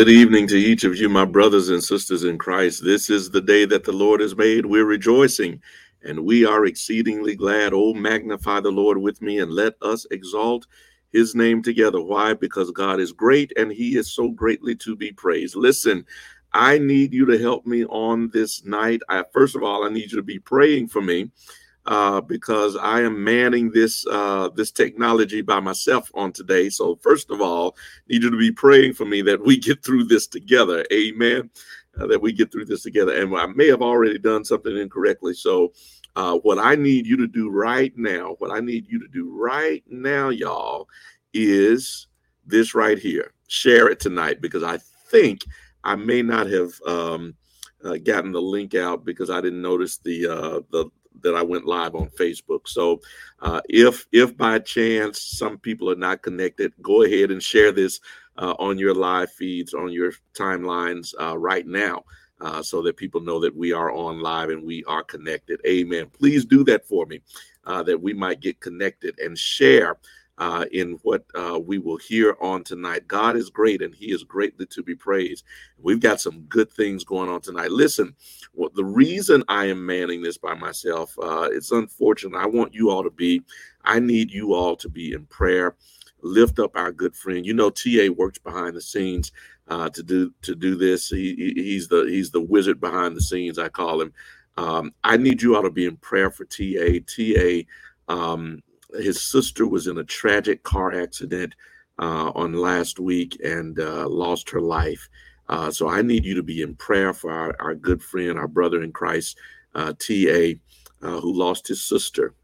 Good evening to each of you, my brothers and sisters in Christ. This is the day that the Lord has made. We're rejoicing and we are exceedingly glad. Oh, magnify the Lord with me and let us exalt his name together. Why? Because God is great and he is so greatly to be praised. Listen, I need you to help me on this night. I, first of all, I need you to be praying for me uh, because I am manning this uh, this technology by myself on today. So first of all, need you to be praying for me that we get through this together. Amen. Uh, that we get through this together. And I may have already done something incorrectly. So uh, what I need you to do right now, what I need you to do right now, y'all, is this right here. Share it tonight because I think I may not have um, uh, gotten the link out because I didn't notice the uh, the that I went live on Facebook. So uh, if if by chance some people are not connected, go ahead and share this uh, on your live feeds, on your timelines uh, right now. Uh, so that people know that we are on live and we are connected. Amen. Please do that for me, uh, that we might get connected and share uh, in what uh, we will hear on tonight. God is great and He is greatly to be praised. We've got some good things going on tonight. Listen, well, the reason I am manning this by myself, uh, it's unfortunate. I want you all to be, I need you all to be in prayer. Lift up our good friend. You know, TA works behind the scenes uh, to do to do this. He, he's the he's the wizard behind the scenes. I call him. Um, I need you all to be in prayer for TA. TA um, his sister was in a tragic car accident uh, on last week and uh, lost her life. Uh, so I need you to be in prayer for our, our good friend, our brother in Christ, uh, T.A., uh, who lost his sister,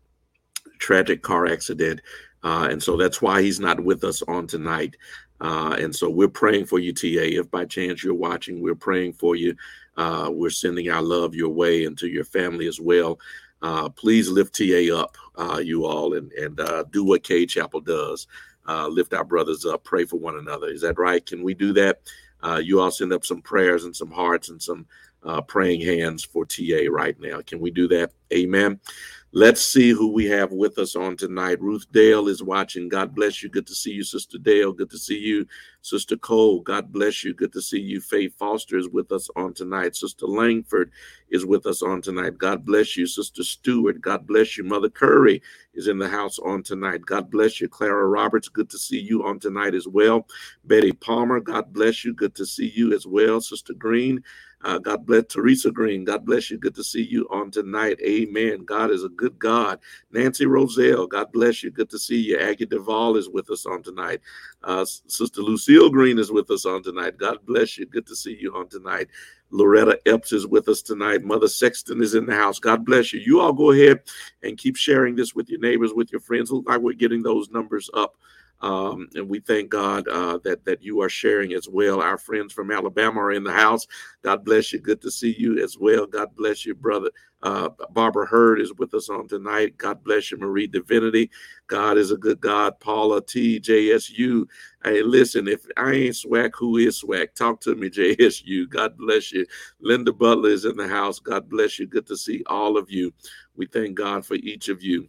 tragic car accident. Uh, and so that's why he's not with us on tonight. and so we're praying for you, T.A. If by chance you're watching, we're praying for you. we're sending our love your way and to your family as well. Uh, please lift TA up, uh, you all, and and uh, do what Cade Chapel does. Uh, lift our brothers up, pray for one another. Is that right? Can we do that? Uh, you all send up some prayers and some hearts and some uh, praying hands for TA right now. Can we do that? Amen. Let's see who we have with us on tonight. Ruth Dale is watching. God bless you. Good to see you, Sister Dale. Good to see you, Sister Cole. God bless you. Good to see you. Faith Foster is with us on tonight. Sister Langford is with us on tonight. God bless you. Sister Stewart. God bless you. Mother Curry is in the house on tonight. God bless you. Clara Roberts. Good to see you on tonight as well. Betty Palmer. God bless you. Good to see you as well. Sister Green. Uh, God bless Teresa Green. God bless you. Good to see you on tonight. Amen. God is a good God. Nancy Roselle. God bless you. Good to see you. Aggie Duvall is with us on tonight. Uh, Sister Lucille Green is with us on tonight. God bless you. Good to see you on tonight. Loretta Epps is with us tonight. Mother Sexton is in the house. God bless you. You all go ahead and keep sharing this with your neighbors, with your friends. Look like we're getting those numbers up um, and we thank God uh, that that you are sharing as well. Our friends from Alabama are in the house. God bless you. Good to see you as well. God bless you, brother. Uh, Barbara Hurd is with us on tonight. God bless you, Marie Divinity. God is a good God. Paula T. JSU. Hey, listen, if I ain't swag, who is swag? Talk to me, JSU. God bless you. Linda Butler is in the house. God bless you. Good to see all of you. We thank God for each of you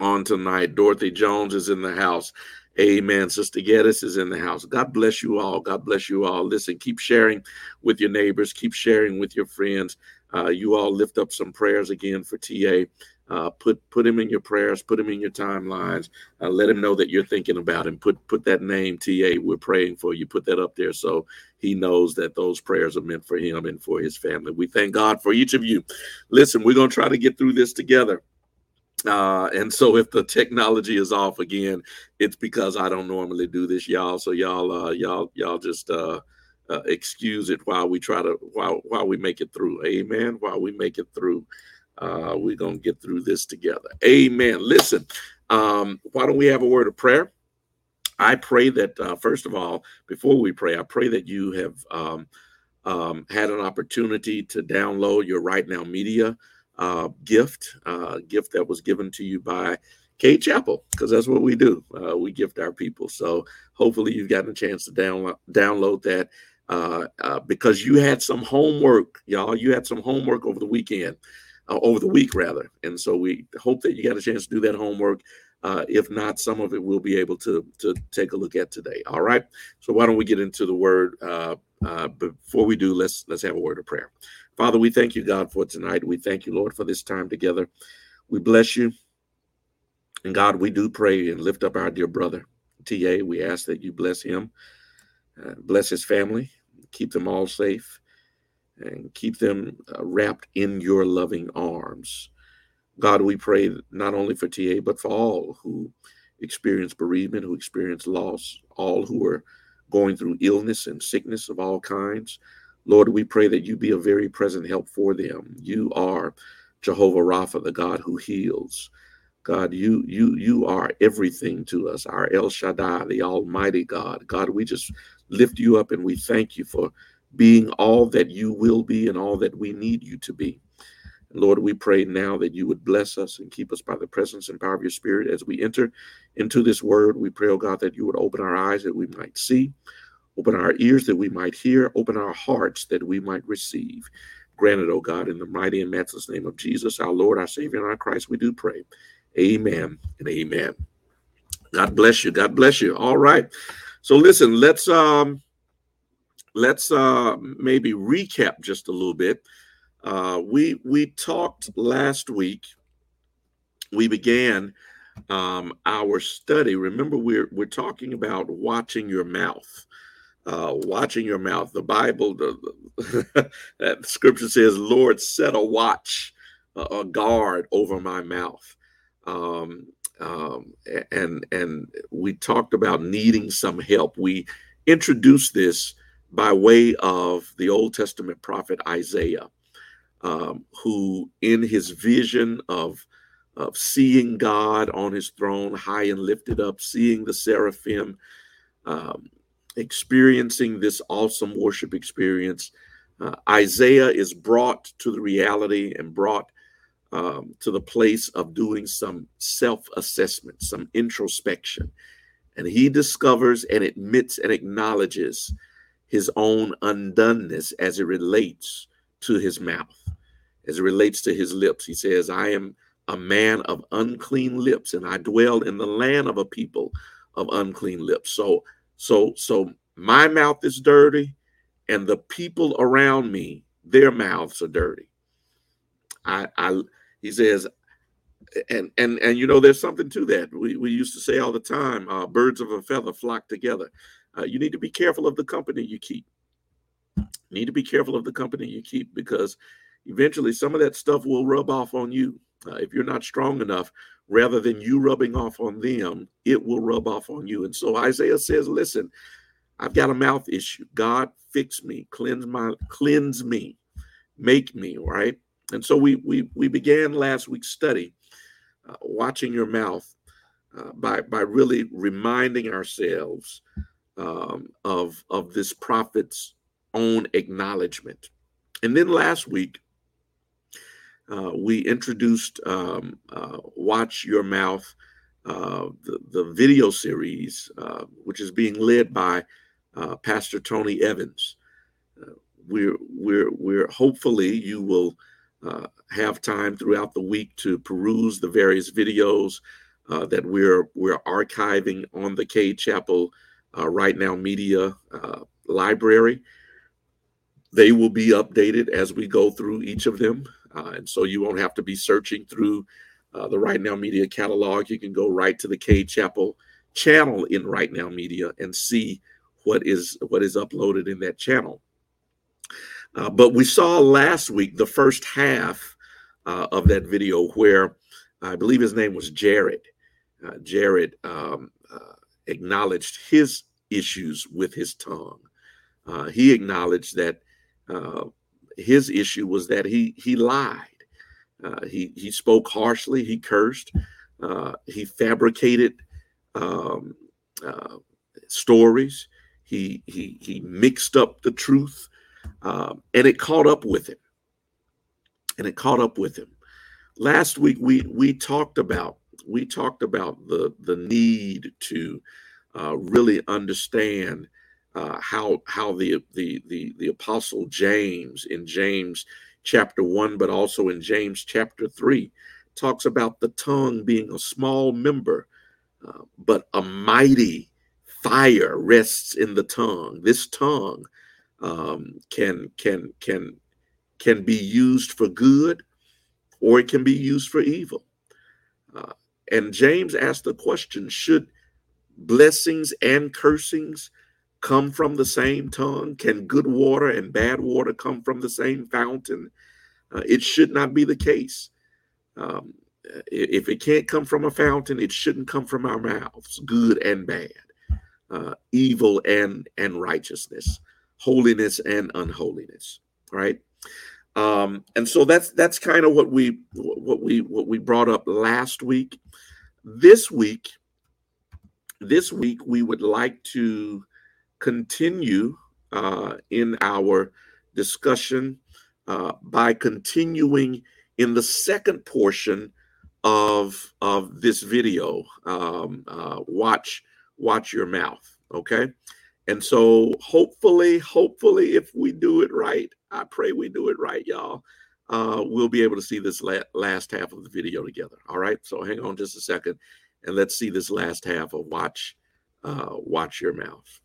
on tonight. Dorothy Jones is in the house. Amen. Sister Geddes is in the house. God bless you all. God bless you all. Listen, keep sharing with your neighbors, keep sharing with your friends. Uh, you all lift up some prayers again for TA. Uh, put put him in your prayers, put him in your timelines. Uh, let him know that you're thinking about him. Put put that name TA. We're praying for you. Put that up there so he knows that those prayers are meant for him and for his family. We thank God for each of you. Listen, we're gonna try to get through this together. Uh, and so if the technology is off again, it's because I don't normally do this, y'all. So y'all, uh, y'all, y'all just uh, uh, excuse it while we try to while while we make it through. Amen. While we make it through, uh, we're gonna get through this together. Amen. Listen, um, why don't we have a word of prayer? I pray that uh, first of all, before we pray, I pray that you have um, um, had an opportunity to download your Right Now Media uh, gift, uh, gift that was given to you by Cade Chapel, because that's what we do. Uh, we gift our people. So hopefully you've gotten a chance to download download that uh, uh, because you had some homework, y'all. You had some homework over the weekend, uh, over the week rather, and so we hope that you got a chance to do that homework. Uh, if not, some of it we'll be able to to take a look at today. All right. So why don't we get into the word? Uh, before we do, let's let's have a word of prayer. Father, we thank you, God, for tonight. We thank you, Lord, for this time together. We bless you. And God, we do pray and lift up our dear brother, TA. We ask that you bless him, uh, bless his family, keep them all safe, and keep them uh, wrapped in your loving arms. God, we pray not only for TA, but for all who experience bereavement, who experience loss, all who are going through illness and sickness of all kinds. Lord, we pray that you be a very present help for them. You are Jehovah Rapha, the God who heals. God, you you you are everything to us, our El Shaddai, the Almighty God. God, we just lift you up and we thank you for being all that you will be and all that we need you to be. Lord, we pray now that you would bless us and keep us by the presence and power of your Spirit as we enter into this word. We pray, oh God, that you would open our eyes that we might see, Open our ears that we might hear. Open our hearts that we might receive. Granted, O God, in the mighty and matchless name of Jesus, our Lord, our Savior, and our Christ, we do pray. Amen and amen. God bless you. God bless you. All right. So listen, let's um let's uh maybe recap just a little bit. Uh we we talked last week. We began um our study. Remember, we're we're talking about watching your mouth uh, watching your mouth. The Bible, the, that scripture says, Lord, set a watch, uh, a guard over my mouth. Um, um, and and we talked about needing some help. We introduced this by way of the Old Testament prophet Isaiah, um, who, in his vision of of seeing God on his throne, high and lifted up, seeing the seraphim, um, experiencing this awesome worship experience, uh, Isaiah is brought to the reality and brought um, to the place of doing some self assessment, some introspection. And he discovers and admits and acknowledges his own undoneness as it relates to his mouth, as it relates to his lips. He says, I am a man of unclean lips, and I dwell in the land of a people of unclean lips. So, so, so my mouth is dirty, and the people around me, their mouths are dirty. I, I he says, and and and you know, there's something to that. We we used to say all the time, uh, birds of a feather flock together. Uh, you need to be careful of the company you keep. You need to be careful of the company you keep because eventually some of that stuff will rub off on you. Uh, if you're not strong enough, rather than you rubbing off on them, it will rub off on you. And so Isaiah says, "Listen, I've got a mouth issue. God, fix me, cleanse my, cleanse me, make me right." And so we we we began last week's study, uh, watching your mouth, uh, by by really reminding ourselves um, of of this prophet's own acknowledgement. And then last week uh, we introduced um, uh, Watch Your Mouth, uh, the, the video series, uh, which is being led by uh, Pastor Tony Evans. We're, we're, we're hopefully you will have time throughout the week to peruse the various videos that we're, we're archiving on the Cade Chapel Right Now Media library. They will be updated as we go through each of them. Uh, and so you won't have to be searching through uh, the Right Now Media catalog. You can go right to the Cade Chapel channel in Right Now Media and see what is what is uploaded in that channel. Uh, but we saw last week the first half uh, of that video where I believe his name was Jared. Uh, Jared um, uh, acknowledged his issues with his tongue. he acknowledged that his issue was that he he lied. Uh, he he spoke harshly. He cursed. Uh, he fabricated um, uh, stories. He he he mixed up the truth, um, and it caught up with him. And it caught up with him. Last week we we talked about we talked about the the need to uh, really understand uh, how how the, the the the apostle James in James chapter one, but also in James chapter three, talks about the tongue being a small member, uh, but a mighty fire rests in the tongue. This tongue um, can can can can be used for good, or it can be used for evil. Uh, and James asked the question: Should blessings and cursings come from the same tongue? Can good water and bad water come from the same fountain? Uh, it should not be the case. Um, if it can't come from a fountain, it shouldn't come from our mouths, good and bad, uh, evil and and righteousness, holiness and unholiness. Right, um, and so that's that's kind of what we what we what we brought up last week. This week, this week we would like to continue uh, in our discussion uh, by continuing in the second portion of of this video. Um, uh, watch watch your mouth, okay? And so hopefully, hopefully, if we do it right, I pray we do it right, y'all. Uh, we'll be able to see this la- last half of the video together. All right. So hang on just a second, and let's see this last half of watch uh, watch your mouth.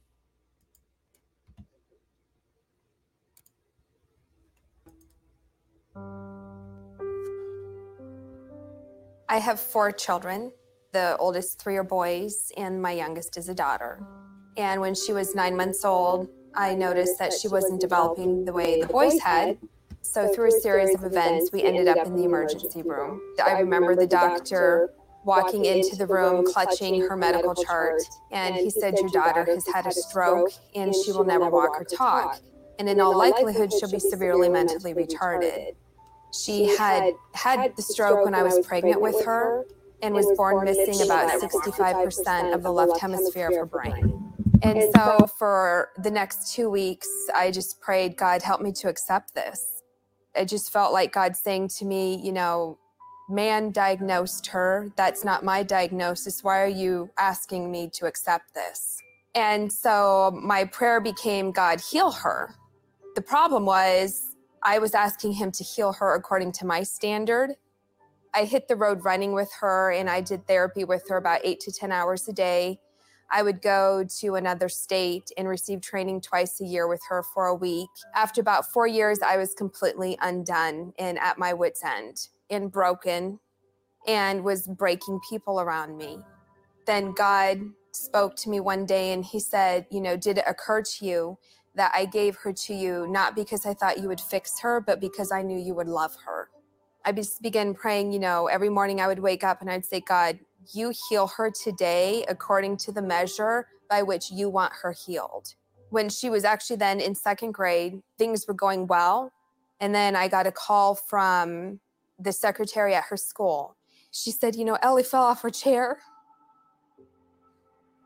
I have four children. The oldest three are boys, and my youngest is a daughter. And when she was nine months old, I noticed that she wasn't developing the way the boys had. So, through a series of events, we ended up in the emergency room. I remember the doctor walking into the room, clutching her medical chart, and he said, Your daughter has had a stroke and she will never walk or talk. And in all likelihood, she'll be severely mentally retarded. She had had the stroke when I was pregnant with her and was born missing about 65% of the left hemisphere of her brain. And so for the next two weeks, I just prayed, God, help me to accept this. It just felt like God saying to me, you know, man diagnosed her. That's not my diagnosis. Why are you asking me to accept this? And so my prayer became, God, heal her. The problem was, I was asking him to heal her according to my standard. I hit the road running with her and I did therapy with her about eight to 10 hours a day. I would go to another state and receive training twice a year with her for a week. After about four years, I was completely undone and at my wits' end and broken and was breaking people around me. Then God spoke to me one day and he said, You know, did it occur to you that I gave her to you not because I thought you would fix her, but because I knew you would love her? I just began praying, you know, every morning I would wake up and I'd say, God, you heal her today according to the measure by which you want her healed. When she was actually then in second grade, things were going well. And then I got a call from the secretary at her school. She said, You know, Ellie fell off her chair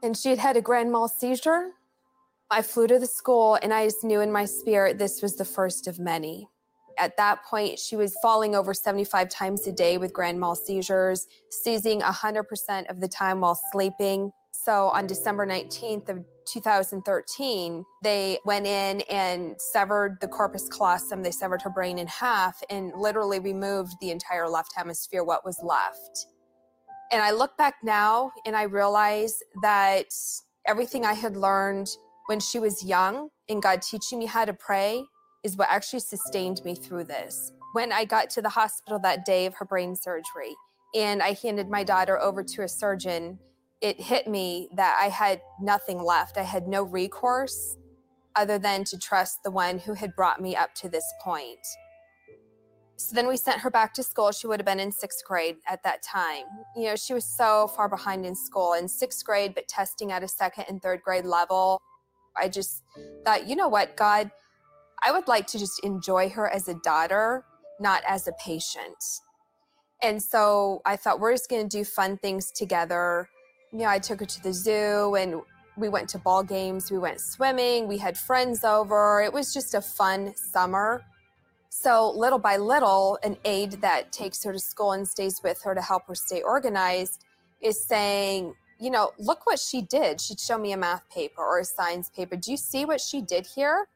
and she had had a grand mal seizure. I flew to the school and I just knew in my spirit this was the first of many. At that point, she was falling over 75 times a day with grand mal seizures, seizing 100% of the time while sleeping. So on December 19th of 2013, they went in and severed the corpus callosum. They severed her brain in half and literally removed the entire left hemisphere, what was left. And I look back now and I realize that everything I had learned when she was young and God teaching me how to pray is what actually sustained me through this. When I got to the hospital that day of her brain surgery and I handed my daughter over to a surgeon, it hit me that I had nothing left. I had no recourse other than to trust the one who had brought me up to this point. So then we sent her back to school. She would have been in sixth grade at that time. You know, she was so far behind in school in sixth grade, but testing at a second and third grade level. I just thought, you know what, God, I would like to just enjoy her as a daughter, not as a patient. And so I thought we're just going to do fun things together. You know, I took her to the zoo and we went to ball games, we went swimming, we had friends over. It was just a fun summer. So, little by little, an aide that takes her to school and stays with her to help her stay organized is saying, you know, look what she did. She'd show me a math paper or a science paper. Do you see what she did here?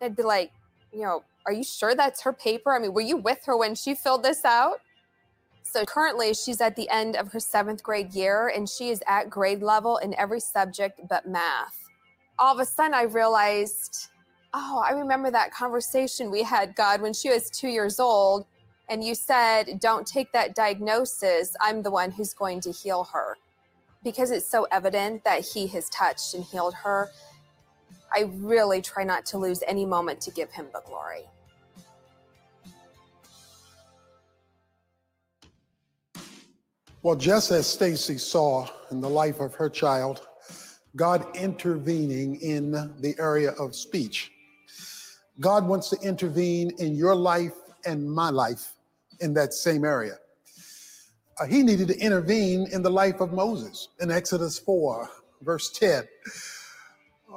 I'd be like, you know, are you sure that's her paper? I mean, were you with her when she filled this out? So currently, she's at the end of her seventh grade year and she is at grade level in every subject but math. All of a sudden, I realized, oh, I remember that conversation we had, God, when she was two years old. And you said, don't take that diagnosis. I'm the one who's going to heal her. Because it's so evident that He has touched and healed her, I really try not to lose any moment to give him the glory. Well, just as Stacy saw in the life of her child, God intervening in the area of speech. God wants to intervene in your life and my life in that same area. Uh, he needed to intervene in the life of Moses in Exodus 4, verse 10.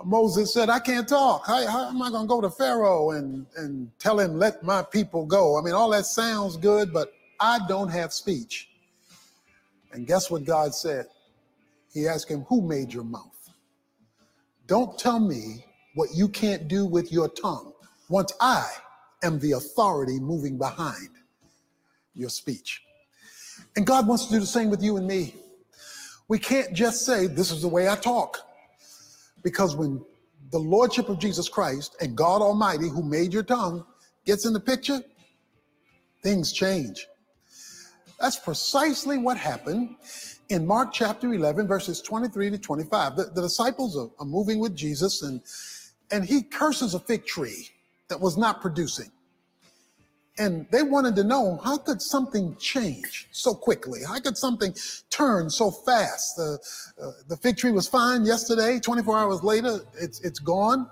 Moses said, I can't talk. How, how am I going to go to Pharaoh and, and tell him, let my people go? I mean, all that sounds good, but I don't have speech. And guess what God said? He asked him, Who made your mouth? Don't tell me what you can't do with your tongue once I am the authority moving behind your speech. And God wants to do the same with you and me. We can't just say, This is the way I talk. Because when the Lordship of Jesus Christ and God Almighty, who made your tongue, gets in the picture, things change. That's precisely what happened in Mark chapter 11, verses 23 to 25. The, the disciples are, are moving with Jesus, and, and he curses a fig tree that was not producing. And they wanted to know how could something change so quickly? How could something turn so fast? The, uh, the fig tree was fine yesterday, 24 hours later, it's, it's gone.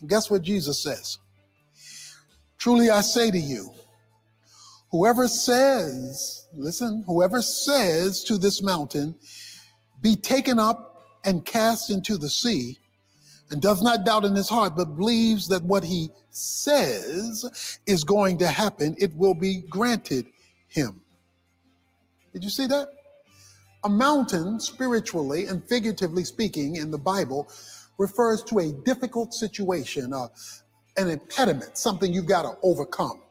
And guess what Jesus says? Truly I say to you, whoever says, listen, whoever says to this mountain, be taken up and cast into the sea, and does not doubt in his heart, but believes that what he says is going to happen, it will be granted him. Did you see that? A mountain, spiritually and figuratively speaking, in the Bible, refers to a difficult situation, uh, an impediment, something you've got to overcome.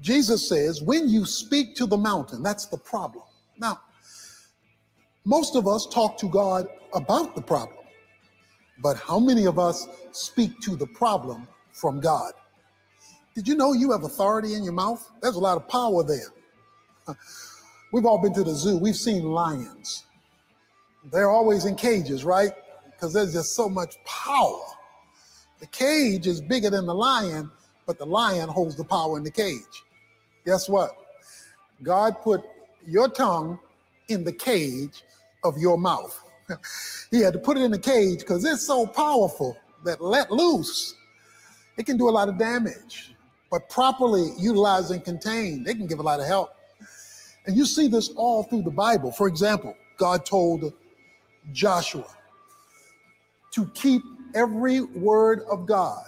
Jesus says, when you speak to the mountain, that's the problem. Now, most of us talk to God about the problem, but how many of us speak to the problem from God? Did you know you have authority in your mouth? There's a lot of power there. We've all been to the zoo, we've seen lions. They're always in cages, right? Because there's just so much power. The cage is bigger than the lion, but the lion holds the power in the cage. Guess what? God put your tongue in the cage of your mouth. he had to put it in the cage because it's so powerful that let loose, it can do a lot of damage. But properly utilized and contained, they can give a lot of help. And you see this all through the Bible. For example, God told Joshua to keep every word of God.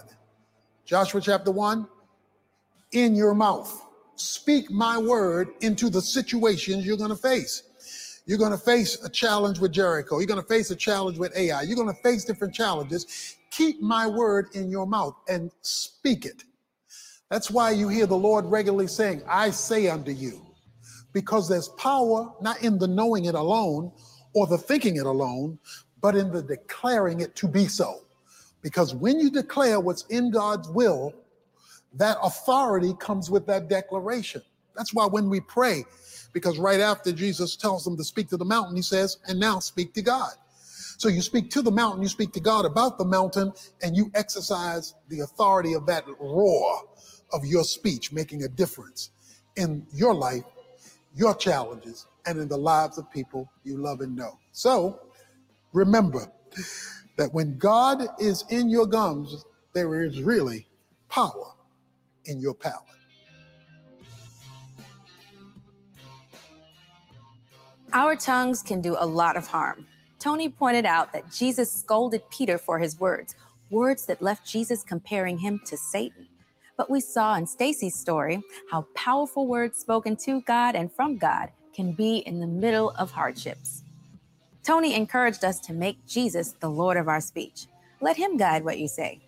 Joshua chapter 1 in your mouth. Speak my word into the situations you're going to face. You're going to face a challenge with Jericho. You're going to face a challenge with Ai. You're going to face different challenges. Keep my word in your mouth and speak it. That's why you hear the Lord regularly saying, I say unto you, because there's power not in the knowing it alone or the thinking it alone, but in the declaring it to be so. Because when you declare what's in God's will, that authority comes with that declaration. That's why when we pray, because right after Jesus tells them to speak to the mountain, he says, and now speak to God. So you speak to the mountain, you speak to God about the mountain, and you exercise the authority of that roar of your speech, making a difference in your life, your challenges, and in the lives of people you love and know. So remember that when God is in your gums, there is really power in your palate. Our tongues can do a lot of harm. Tony pointed out that Jesus scolded Peter for his words, words that left Jesus comparing him to Satan. But we saw in Stacy's story how powerful words spoken to God and from God can be in the middle of hardships. Tony encouraged us to make Jesus the Lord of our speech. Let him guide what you say.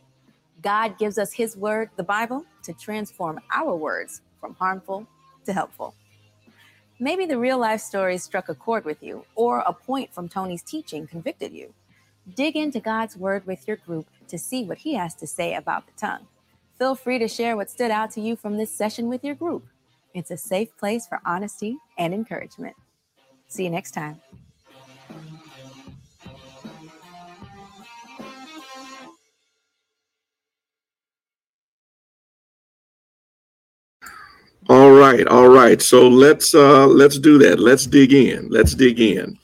God gives us his word, the Bible, to transform our words from harmful to helpful. Maybe the real life story struck a chord with you, or a point from Tony's teaching convicted you. Dig into God's word with your group to see what he has to say about the tongue. Feel free to share what stood out to you from this session with your group. It's a safe place for honesty and encouragement. See you next time. Right, all right. So let's uh let's do that. Let's dig in. Let's dig in.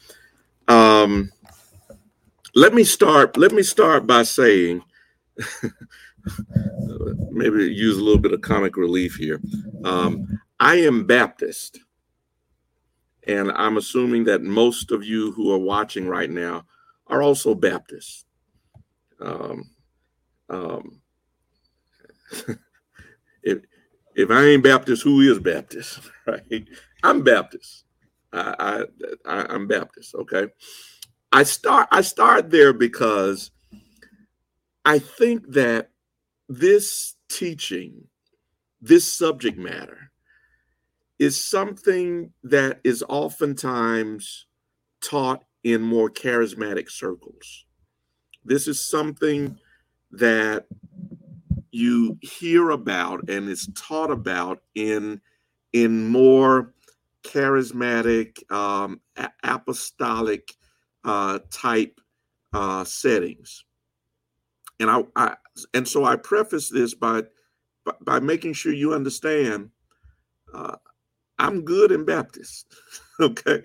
Um let me start let me start by saying maybe use a little bit of comic relief here. Um I am Baptist. And I'm assuming that most of you who are watching right now are also Baptists. Um, um, if if I ain't Baptist, who is Baptist? Right? I'm Baptist. I, I, I am Baptist. Okay. I start I start there because I think that this teaching, this subject matter, is something that is oftentimes taught in more charismatic circles. This is something that you hear about and is taught about in in more charismatic um, a- apostolic uh, type uh, settings. And I, I and so i preface this by by, making sure you understand uh, i'm good in baptist okay?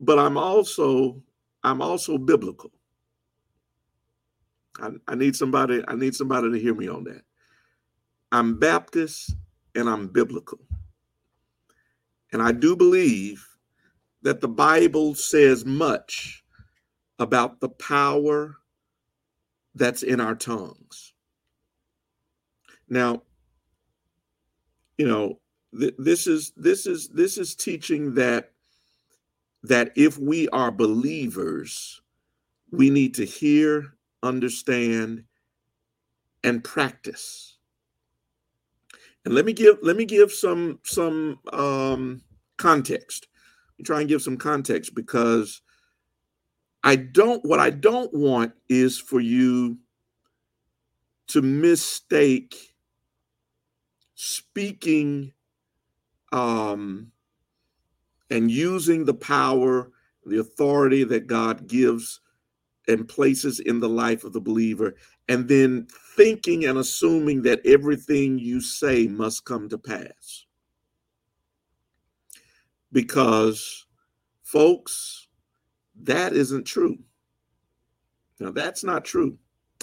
But i'm also i'm also biblical I, I need somebody, I need somebody to hear me on that. I'm Baptist and I'm biblical. And I do believe that the Bible says much about the power that's in our tongues. Now, you know, th- this is this is this is teaching that that if we are believers, we need to hear understand, and practice. And let me give let me give some some um, context. Let me try and give some context because I don't what I don't want is for you to mistake speaking um, and using the power, the authority that God gives and places in the life of the believer, and then thinking and assuming that everything you say must come to pass. Because, folks, that isn't true. Now, that's not true.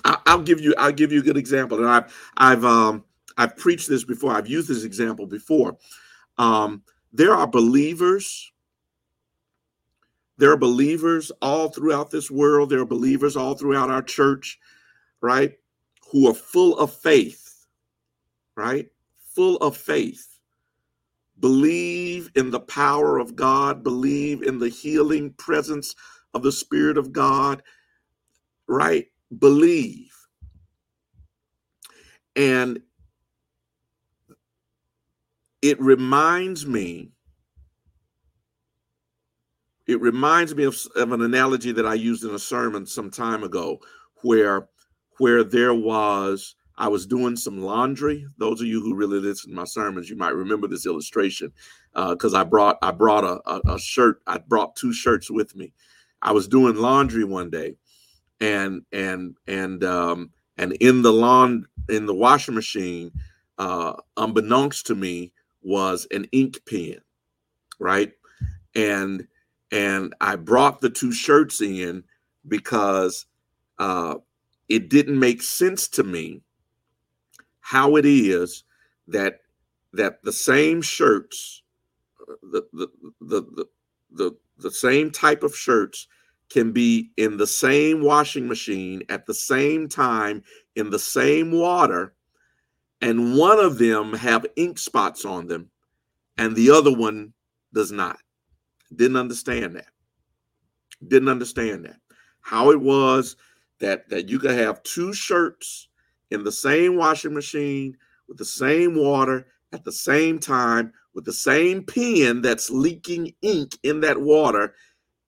I, will give you. I'll give you a good example, and I've I've um I've preached this before. I've used this example before. Um, there are believers. There are believers all throughout this world. There are believers all throughout our church, right? Who are full of faith, right? Full of faith. Believe in the power of God, believe in the healing presence of the Spirit of God, right? Believe. And it reminds me it reminds me of, of an analogy that I used in a sermon some time ago where where there was I was doing some laundry. Those of you who really listen to my sermons, you might remember this illustration because uh, I brought I brought a, a, a, shirt. I brought two shirts with me. I was doing laundry one day, and and and um, and in the lawn in the washing machine, uh, unbeknownst to me, was an ink pen, right? And and I brought the two shirts in because uh, it didn't make sense to me how it is that that the same shirts, the the the the the, the same type of shirts can be in the same washing machine at the same time in the same water and one of them have ink spots on them and the other one does not didn't understand that didn't understand that how it was that that you could have two shirts in the same washing machine with the same water at the same time with the same pen that's leaking ink in that water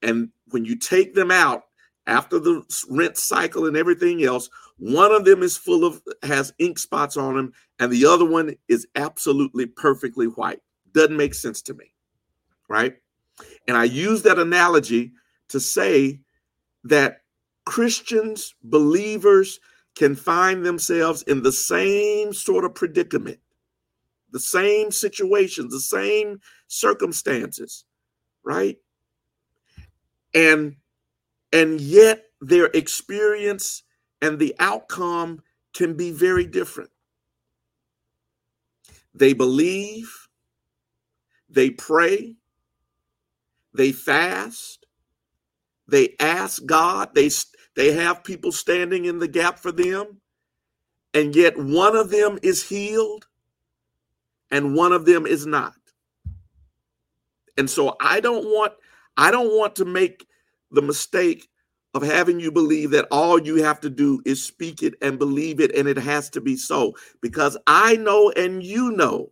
and when you take them out after the rinse cycle and everything else one of them is full of has ink spots on them, and the other one is absolutely perfectly white. Doesn't make sense to me, right? And I use that analogy to say that Christians, believers, can find themselves in the same sort of predicament, the same situations, the same circumstances, right? And and yet their experience and the outcome can be very different. They believe, they pray, they fast, they ask God, they they have people standing in the gap for them, and yet one of them is healed and one of them is not. And so I don't want I don't want to make the mistake of having you believe that all you have to do is speak it and believe it, and it has to be so. Because I know and you know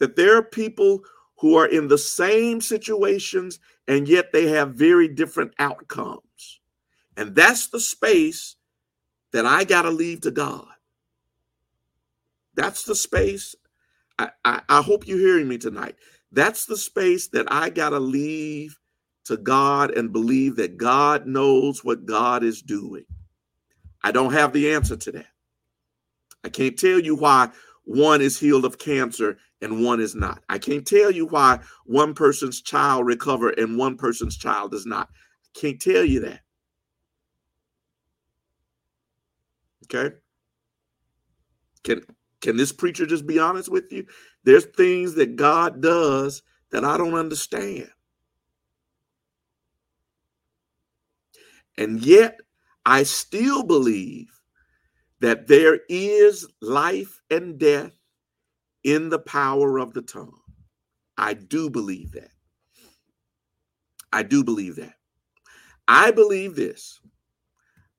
that there are people who are in the same situations and yet they have very different outcomes. And that's the space that I got to leave to God. That's the space. I, I, I, hope you're hearing me tonight. That's the space that I got to leave to God and believe that God knows what God is doing. I don't have the answer to that. I can't tell you why one is healed of cancer and one is not. I can't tell you why one person's child recover and one person's child does not. I can't tell you that. Okay? Can can this preacher just be honest with you? There's things that God does that I don't understand. And yet, I still believe that there is life and death in the power of the tongue. I do believe that. I do believe that. I believe this.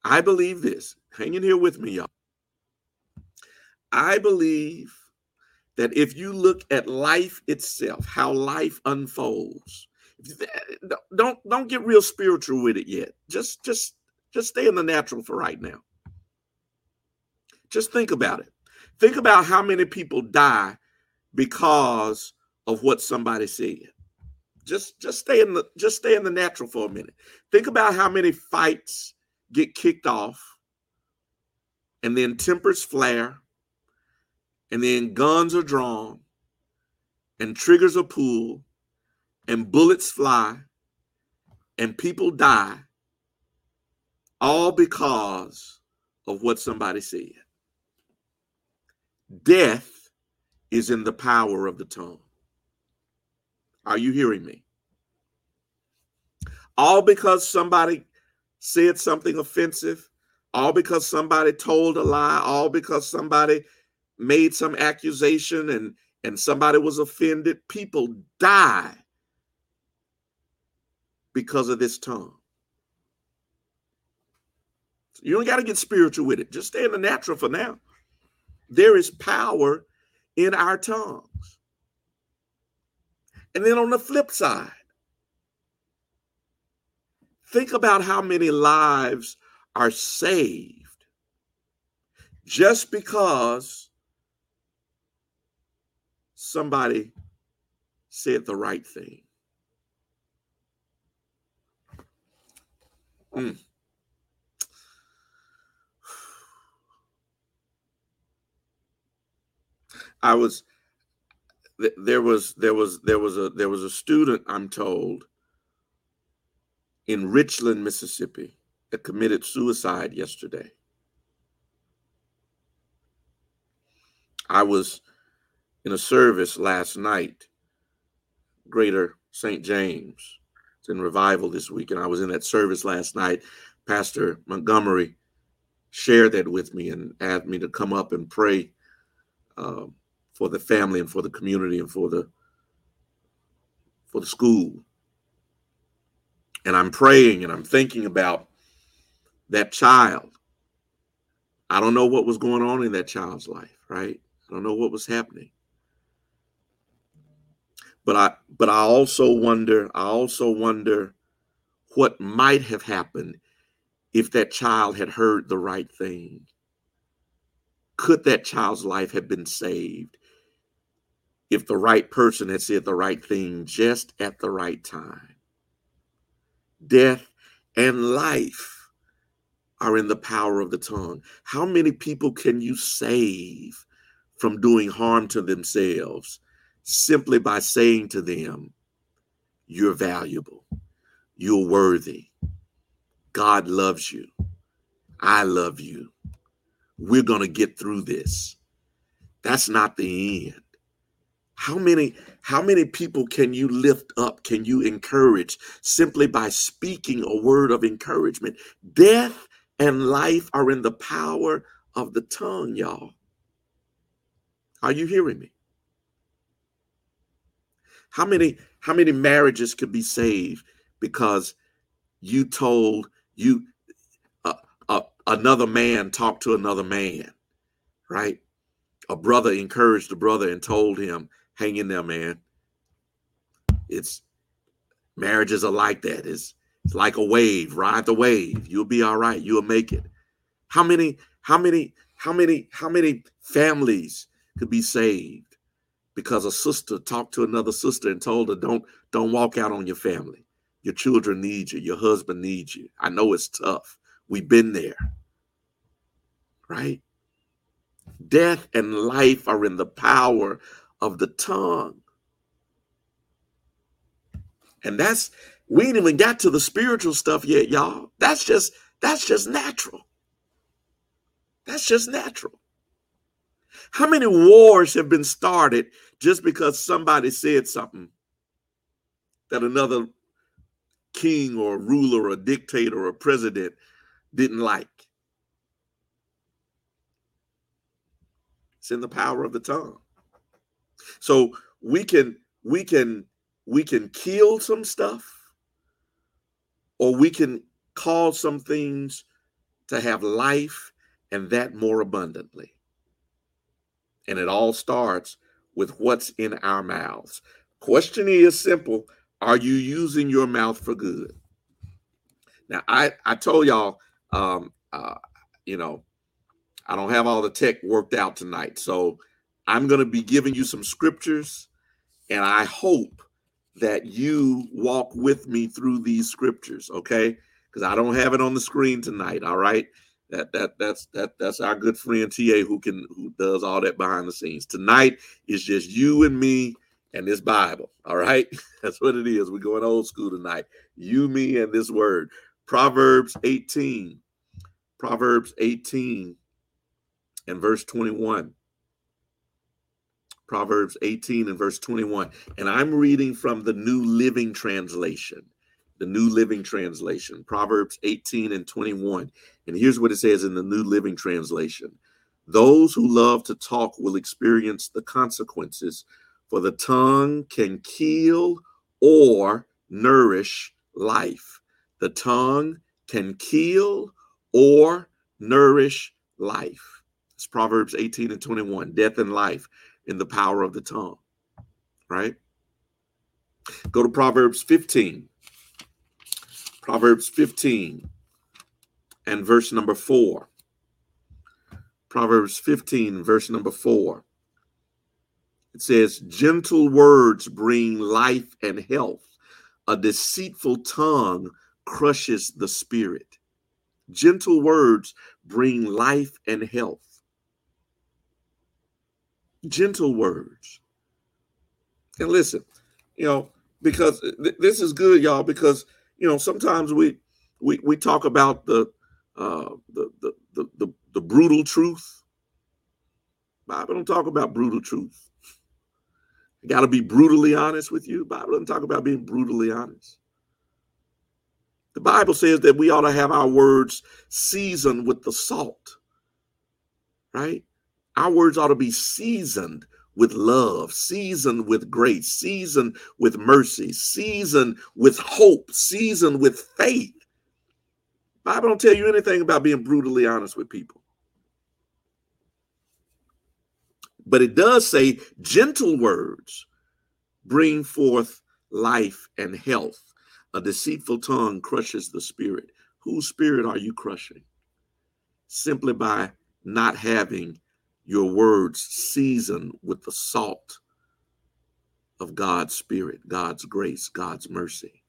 I believe this. Hang in here with me, y'all. I believe that if you look at life itself, how life unfolds, don't don't get real spiritual with it yet. Just just just stay in the natural for right now. Just think about it. Think about how many people die because of what somebody said. Just just stay in the just stay in the natural for a minute. Think about how many fights get kicked off and then tempers flare and then guns are drawn and triggers are pulled and bullets fly and people die all because of what somebody said. Death is in the power of the tongue. Are you hearing me? All because somebody said something offensive, all because somebody told a lie, all because somebody made some accusation and and somebody was offended, people die because of this tongue. You don't got to get spiritual with it. Just stay in the natural for now. There is power in our tongues. And then on the flip side, think about how many lives are saved just because somebody said the right thing. Mm. I was there was there was there was a there was a student I'm told in Richland, Mississippi that committed suicide yesterday. I was in a service last night, Greater St. James. It's in revival this week, and I was in that service last night. Pastor Montgomery shared that with me and asked me to come up and pray um, for the family and for the community and for the for the school. And I'm praying and I'm thinking about that child. I don't know what was going on in that child's life, right? I don't know what was happening. But I but I also wonder, I also wonder what might have happened if that child had heard the right thing. Could that child's life have been saved if the right person had said the right thing just at the right time. Death and life are in the power of the tongue. How many people can you save from doing harm to themselves simply by saying to them, You're valuable, you're worthy, God loves you, I love you, we're going to get through this? That's not the end. How many how many people can you lift up, can you encourage simply by speaking a word of encouragement? Death and life are in the power of the tongue, y'all. Are you hearing me? How many how many marriages could be saved because you told you uh, uh, another man talked to another man, right? A brother encouraged a brother and told him, hang in there, man. It's marriages are like that. It's it's like a wave. Ride the wave. You'll be all right. You'll make it. How many, how many, how many, how many families could be saved because a sister talked to another sister and told her, Don't don't walk out on your family. Your children need you, your husband needs you. I know it's tough. We've been there. Right? Death and life are in the power of the tongue. And that's we ain't even got to the spiritual stuff yet, y'all. That's just that's just natural. That's just natural. How many wars have been started just because somebody said something that another king or ruler or dictator or president didn't like? It's in the power of the tongue. So we can we can we can kill some stuff or we can cause some things to have life and that more abundantly. And it all starts with what's in our mouths. Question is simple Are you using your mouth for good? Now, I, I told y'all, um, uh, you know, I don't have all the tech worked out tonight. So I'm going to be giving you some scriptures, and I hope that you walk with me through these scriptures, okay? Because I don't have it on the screen tonight, all right? That that that's that that's our good friend TA who can who does all that behind the scenes. Tonight is just you and me and this Bible. All right. That's what it is. We're going old school tonight. You, me, and this word. Proverbs 18. Proverbs 18 and verse 21. Proverbs 18 and verse 21. And I'm reading from the New Living Translation. The New Living Translation. Proverbs 18 and 21. And here's what it says in the New Living Translation Those who love to talk will experience the consequences, for the tongue can kill or nourish life. The tongue can kill or nourish life. It's Proverbs 18 and 21 death and life in the power of the tongue, right? Go to Proverbs 15. Proverbs 15 and verse number 4. Proverbs 15, verse number 4. It says, Gentle words bring life and health. A deceitful tongue crushes the spirit. Gentle words bring life and health. Gentle words. And listen, you know, because th- this is good, y'all, because, you know, sometimes we, we, we talk about the, uh, the, the, the, the, the brutal truth. Bible don't talk about brutal truth. You got to be brutally honest with you. Bible doesn't talk about being brutally honest. The Bible says that we ought to have our words seasoned with the salt, right? Our words ought to be seasoned with love, seasoned with grace, seasoned with mercy, seasoned with hope, seasoned with faith. Bible don't tell you anything about being brutally honest with people. But it does say gentle words bring forth life and health. A deceitful tongue crushes the spirit. Whose spirit are you crushing? Simply by not having your words seasoned with the salt of God's spirit, God's grace, God's mercy.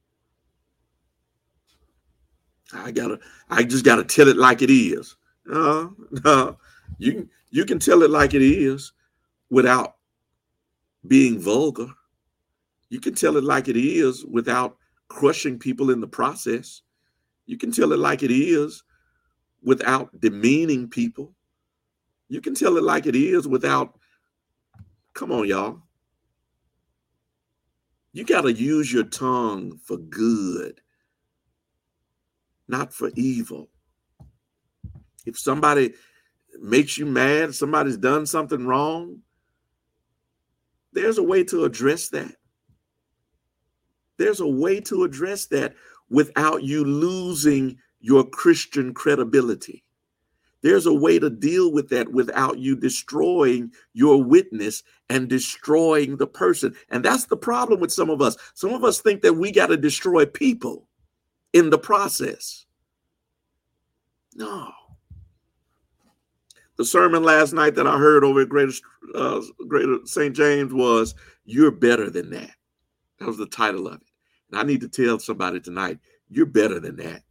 I gotta, I just gotta tell it like it is. No, no, you you can tell it like it is without being vulgar. You can tell it like it is without crushing people in the process. You can tell it like it is without demeaning people. You can tell it like it is without, come on, y'all. You got to use your tongue for good, not for evil. If somebody makes you mad, somebody's done something wrong, there's a way to address that. There's a way to address that without you losing your Christian credibility. There's a way to deal with that without you destroying your witness and destroying the person. And that's the problem with some of us. Some of us think that we got to destroy people in the process. No. The sermon last night that I heard over at Greater, uh, Greater St. James was, You're better than that. That was the title of it. And I need to tell somebody tonight, you're better than that.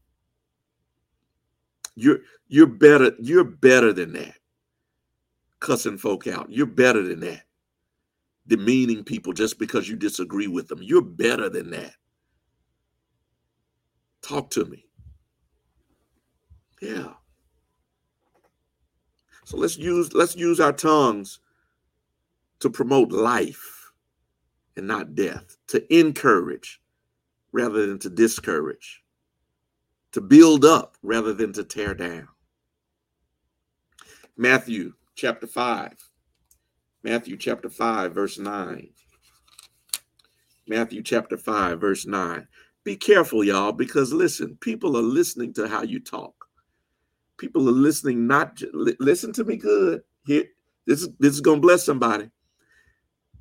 You're you're better, you're better than that. Cussing folk out. You're better than that. Demeaning people just because you disagree with them. You're better than that. Talk to me. Yeah. So let's use let's use our tongues to promote life and not death, to encourage rather than to discourage, to build up rather than to tear down. Matthew chapter 5. Matthew chapter 5, verse 9. Matthew chapter 5, verse 9. Be careful, y'all, because listen, people are listening to how you talk. People are listening, not listen to me good. Here, this is this is gonna bless somebody.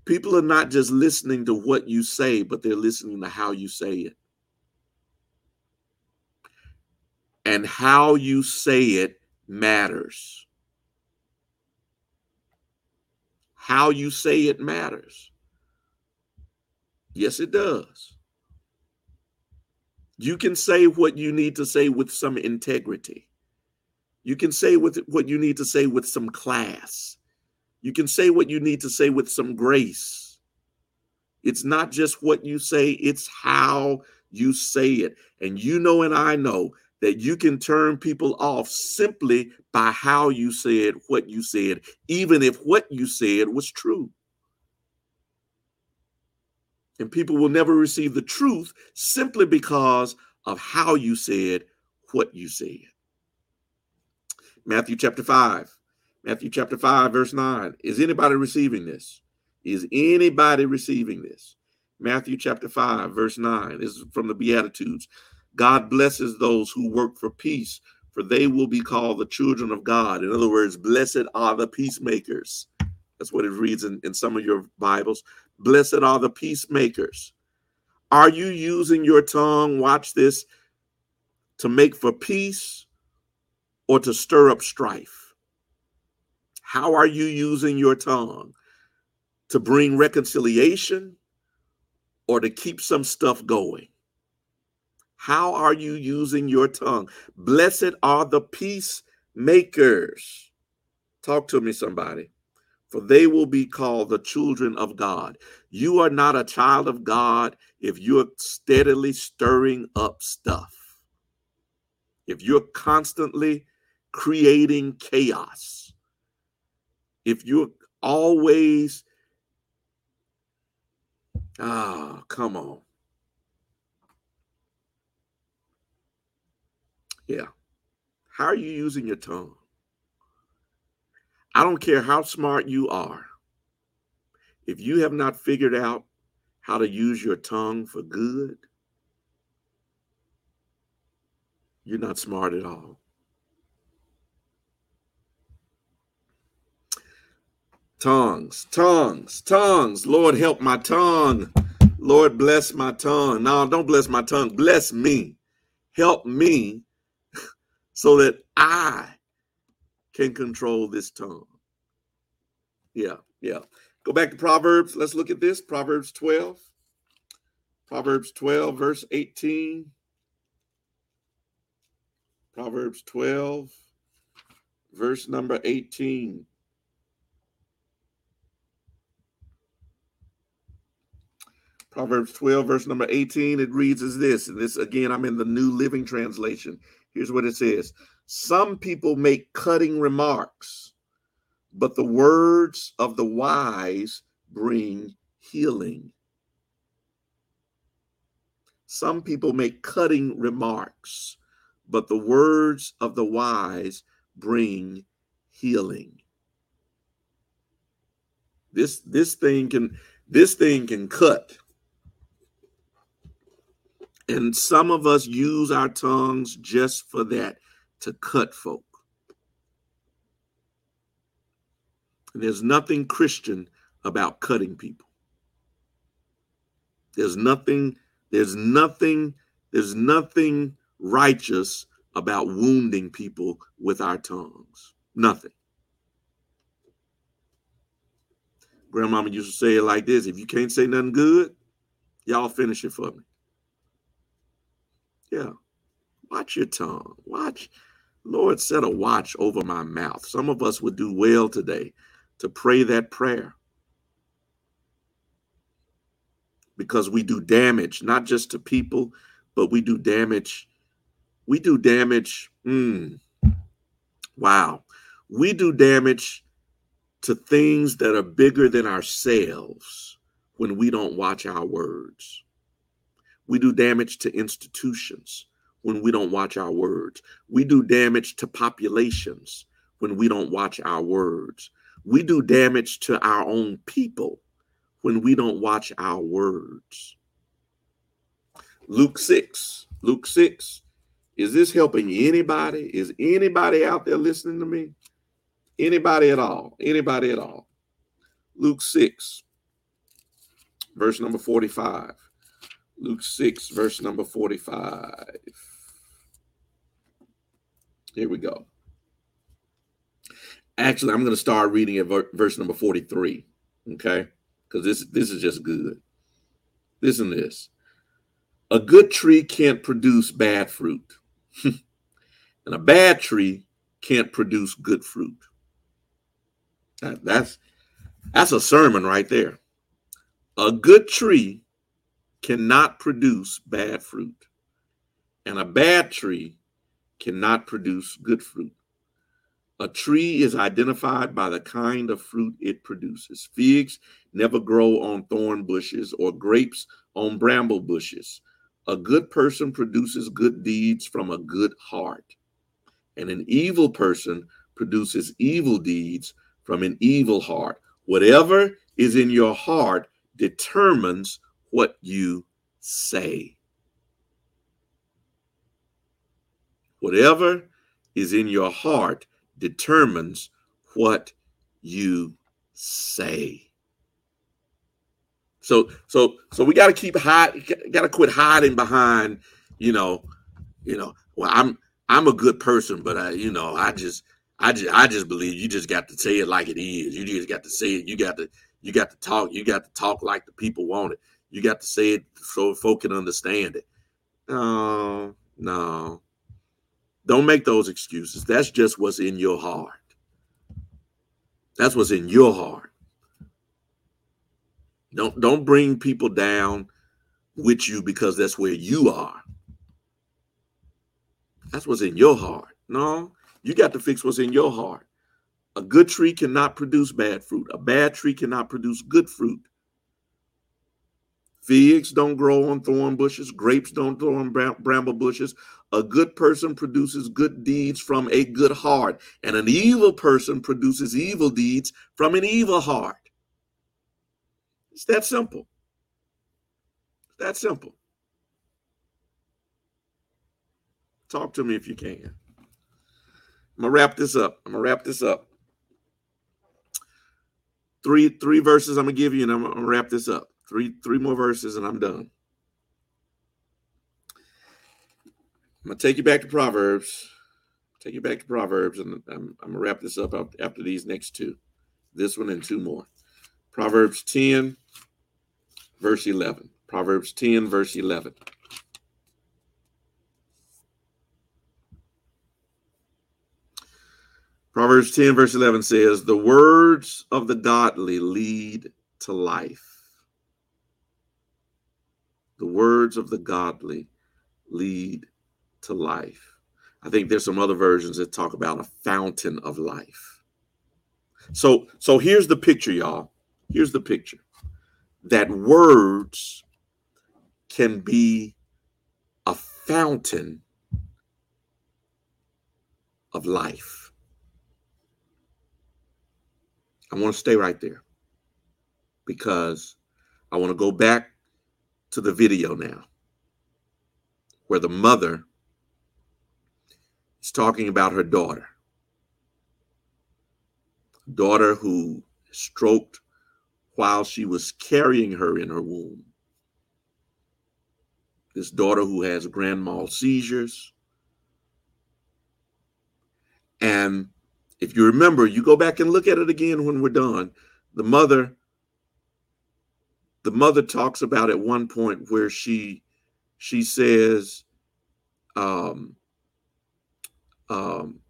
People are not just listening to what you say, but they're listening to how you say it. And how you say it matters. How you say it matters. Yes, it does. You can say what you need to say with some integrity. You can say with what you need to say with some class. You can say what you need to say with some grace. It's not just what you say, it's how you say it. And you know, and I know that you can turn people off simply by how you said what you said, even if what you said was true. And people will never receive the truth simply because of how you said what you said. Matthew chapter 5. Matthew chapter 5, verse 9. Is anybody receiving this? Is anybody receiving this? Matthew chapter 5, verse 9. This is from the Beatitudes. God blesses those who work for peace, for they will be called the children of God. In other words, blessed are the peacemakers. That's what it reads in, in some of your Bibles. Blessed are the peacemakers. Are you using your tongue, watch this, to make for peace or to stir up strife? How are you using your tongue? To bring reconciliation or to keep some stuff going? How are you using your tongue? Blessed are the peacemakers. Talk to me, somebody for they will be called the children of God. You are not a child of God if you're steadily stirring up stuff, if you're constantly creating chaos, if you're always, ah, come on. Yeah. How are you using your tongue? I don't care how smart you are. If you have not figured out how to use your tongue for good, you're not smart at all. Tongues, tongues, tongues. Lord, help my tongue. Lord, bless my tongue. No, don't bless my tongue. Bless me. Help me so that I can control this tongue. Yeah, yeah. Go back to Proverbs. Let's look at this. Proverbs 12. Proverbs 12, verse 18. Proverbs 12, verse number 18. Proverbs 12, verse number 18, it reads as this. And this, again, I'm in the New Living Translation. Here's what it says some people make cutting remarks, but the words of the wise bring healing. Some people make cutting remarks, but the words of the wise bring healing. This this thing can this thing can cut. And some of us use our tongues just for that to cut folk. And there's nothing Christian about cutting people. There's nothing, there's nothing, there's nothing righteous about wounding people with our tongues. Nothing. Grandmama used to say it like this if you can't say nothing good, y'all finish it for me. Yeah. Watch your tongue. Watch Lord, set a watch over my mouth. Some of us would do well today to pray that prayer because we do damage, not just to people, but we do damage. We do damage. Mm, wow. We do damage to things that are bigger than ourselves when we don't watch our words. We do damage to institutions when we don't watch our words. We do damage to populations when we don't watch our words. We do damage to our own people when we don't watch our words. Luke 6, Luke 6. Is this helping anybody? Is anybody out there listening to me? Anybody at all? Anybody at all? Luke 6. verse number 45. Luke 6, verse number 45. Here we go. Actually, I'm going to start reading at verse number 43. Okay? Because this, this is just good. Listen to this. A good tree can't produce bad fruit. and a bad tree can't produce good fruit. That, that's that's a sermon right there. A good tree cannot produce bad fruit, and a bad tree cannot produce good fruit. A tree is identified by the kind of fruit it produces. Figs never grow on thorn bushes or grapes on bramble bushes. A good person produces good deeds from a good heart, and an evil person produces evil deeds from an evil heart. Whatever is in your heart determines what you say. Whatever is in your heart determines what you say. So so so we got to keep hide got to quit hiding behind, you know, you know, well I'm I'm a good person, but I you know, I just I just I just believe you just got to say it like it is. You just got to say it. You got to you got to talk. You got to talk like the people want it. You got to say it so folk can understand it. No, no. Don't make those excuses. That's just what's in your heart. That's what's in your heart. Don't don't bring people down with you because that's where you are. That's what's in your heart. No, you got to fix what's in your heart. A good tree cannot produce bad fruit. A bad tree cannot produce good fruit. Figs don't grow on thorn bushes. Grapes don't grow on bramble bushes. A good person produces good deeds from a good heart, and an evil person produces evil deeds from an evil heart. It's that simple. It's that simple. Talk to me if you can. I'm gonna wrap this up. I'm gonna wrap this up. Three three verses I'm gonna give you, and I'm gonna wrap this up. Three three more verses, and I'm done. I'm gonna take you back to Proverbs. Take you back to Proverbs, and I'm, I'm gonna wrap this up after these next two. This one and two more. Proverbs 10, verse 11. Proverbs 10, verse 11. Proverbs 10, verse 11 says, The words of the godly lead to life. The words of the godly lead to life. I think there's some other versions that talk about a fountain of life. So, so here's the picture, y'all. Here's the picture that words can be a fountain of life. I want to stay right there because I want to go back to the video now where the mother is talking about her daughter. Daughter who stroked while she was carrying her in her womb. This daughter who has grand mal seizures. And if you remember, you go back and look at it again when we're done. The mother, the mother talks about at one point where she she says um, um,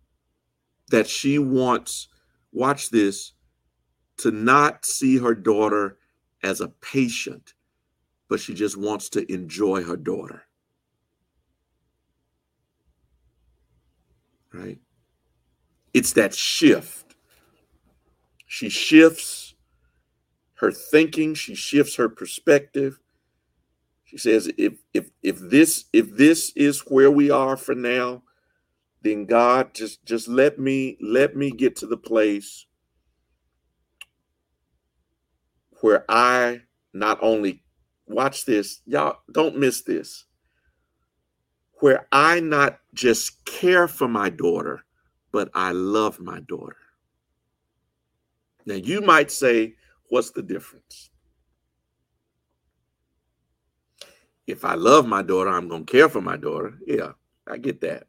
that she wants, watch this, to not see her daughter as a patient, but she just wants to enjoy her daughter. Right? It's that shift. She shifts her thinking, she shifts her perspective. She says, if if if this if this is where we are for now, then God just just let me let me get to the place where I not only watch this, y'all don't miss this, where I not just care for my daughter, but I love my daughter. Now, you might say, what's the difference? If I love my daughter, I'm going to care for my daughter. Yeah, I get that.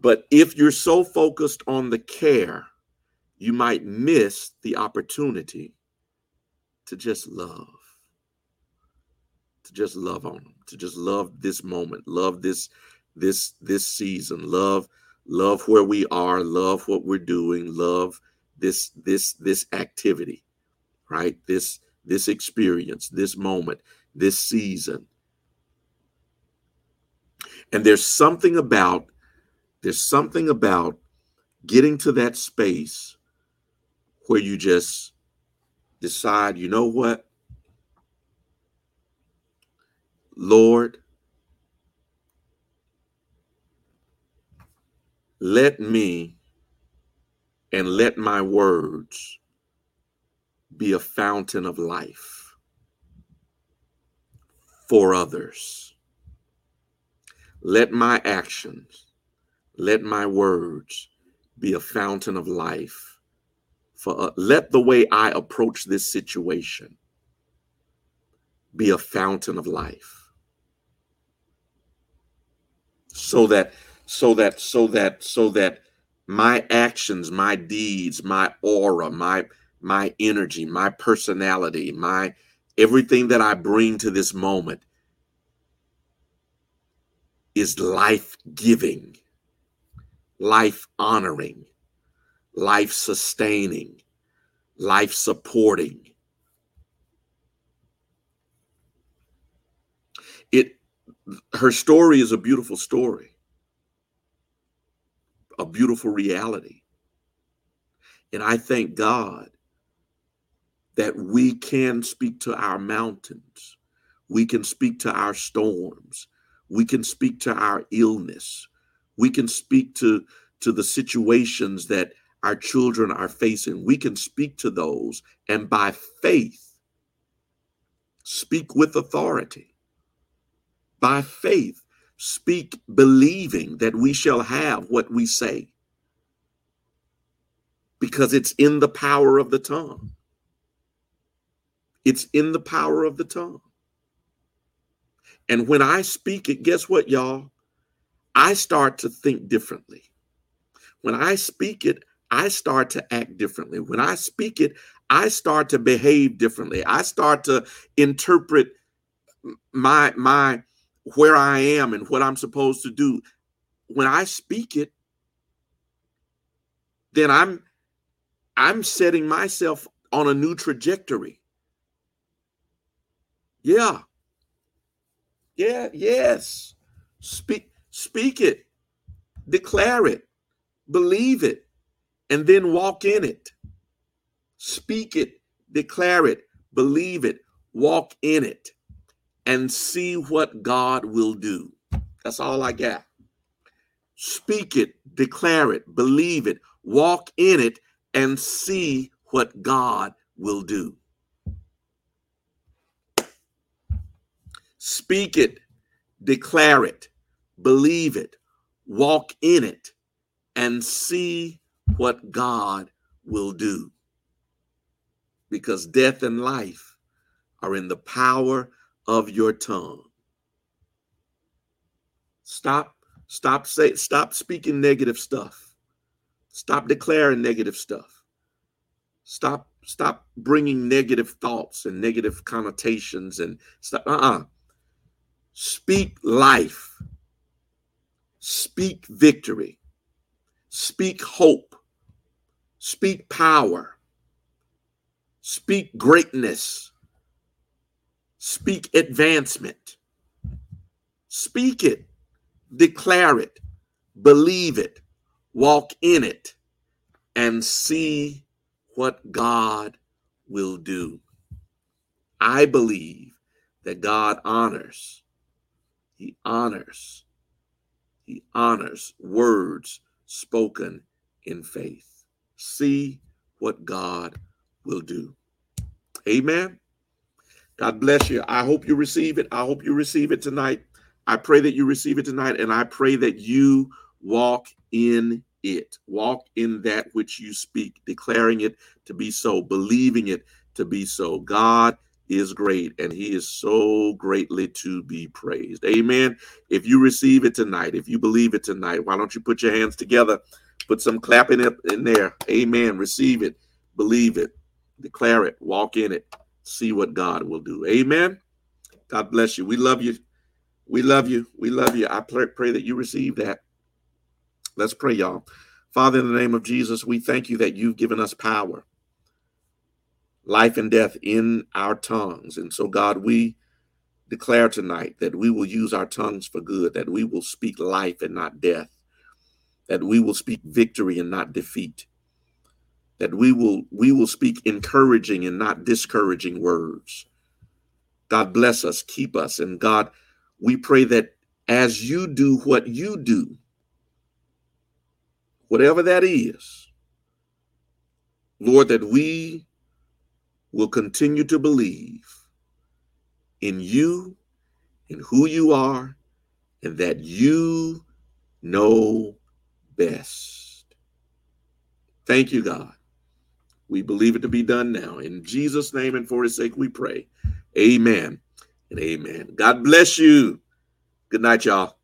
But if you're so focused on the care, you might miss the opportunity to just love, to just love on them, to just love this moment, love this this this season, love love where we are, love what we're doing, love this this this activity, right? This this experience, this moment, this season. And there's something about there's something about getting to that space where you just decide, you know what? Lord, let me and let my words be a fountain of life for others. Let my actions let my words be a fountain of life. For uh, let the way I approach this situation be a fountain of life. So that, so that, so that, so that my actions, my deeds, my aura, my my energy, my personality, my everything that I bring to this moment is life giving life honoring, life sustaining, life supporting. It her story is a beautiful story, a beautiful reality. And I thank God that we can speak to our mountains. We can speak to our storms. We can speak to our illness we can speak to to the situations that our children are facing we can speak to those and by faith speak with authority by faith speak believing that we shall have what we say because it's in the power of the tongue it's in the power of the tongue and when i speak it guess what y'all I start to think differently. When I speak it, I start to act differently. When I speak it, I start to behave differently. I start to interpret my my where I am and what I'm supposed to do. When I speak it, then I'm I'm setting myself on a new trajectory. Yeah. Yeah, yes. Speak Speak it, declare it, believe it, and then walk in it. Speak it, declare it, believe it, walk in it, and see what God will do. That's all I got. Speak it, declare it, believe it, walk in it, and see what God will do. Speak it, declare it, believe it, walk in it, and see what God will do. Because death and life are in the power of your tongue. Stop, stop say, stop speaking negative stuff. Stop declaring negative stuff. Stop, stop bringing negative thoughts and negative connotations and stuff. Uh-uh. Speak life Speak victory. Speak hope. Speak power. Speak greatness. Speak advancement. Speak it. Declare it. Believe it. Walk in it. And see what God will do. I believe that God honors. He honors he honors words spoken in faith. See what God will do. Amen. God bless you. I hope you receive it. I hope you receive it tonight. I pray that you receive it tonight, and I pray that you walk in it. Walk in that which you speak, declaring it to be so, believing it to be so. God is great and he is so greatly to be praised. Amen. If you receive it tonight, if you believe it tonight, why don't you put your hands together? Put some clapping up in there. Amen. Receive it, believe it, declare it, walk in it, see what God will do. Amen. God bless you. We love you. We love you. We love you. I pray, that you receive that. Let's pray, y'all. Father, in the name of Jesus, we thank you that you've given us power life and death in our tongues. And so, God, we declare tonight that we will use our tongues for good, that we will speak life and not death, that we will speak victory and not defeat, that we will we will speak encouraging and not discouraging words. God bless us, keep us, and God, we pray that as you do what you do, whatever that is, Lord, that we will continue to believe in you, in who you are, and that you know best. Thank you, God. We believe it to be done now. In Jesus' name and for his sake, we pray. Amen and amen. God bless you. Good night, y'all.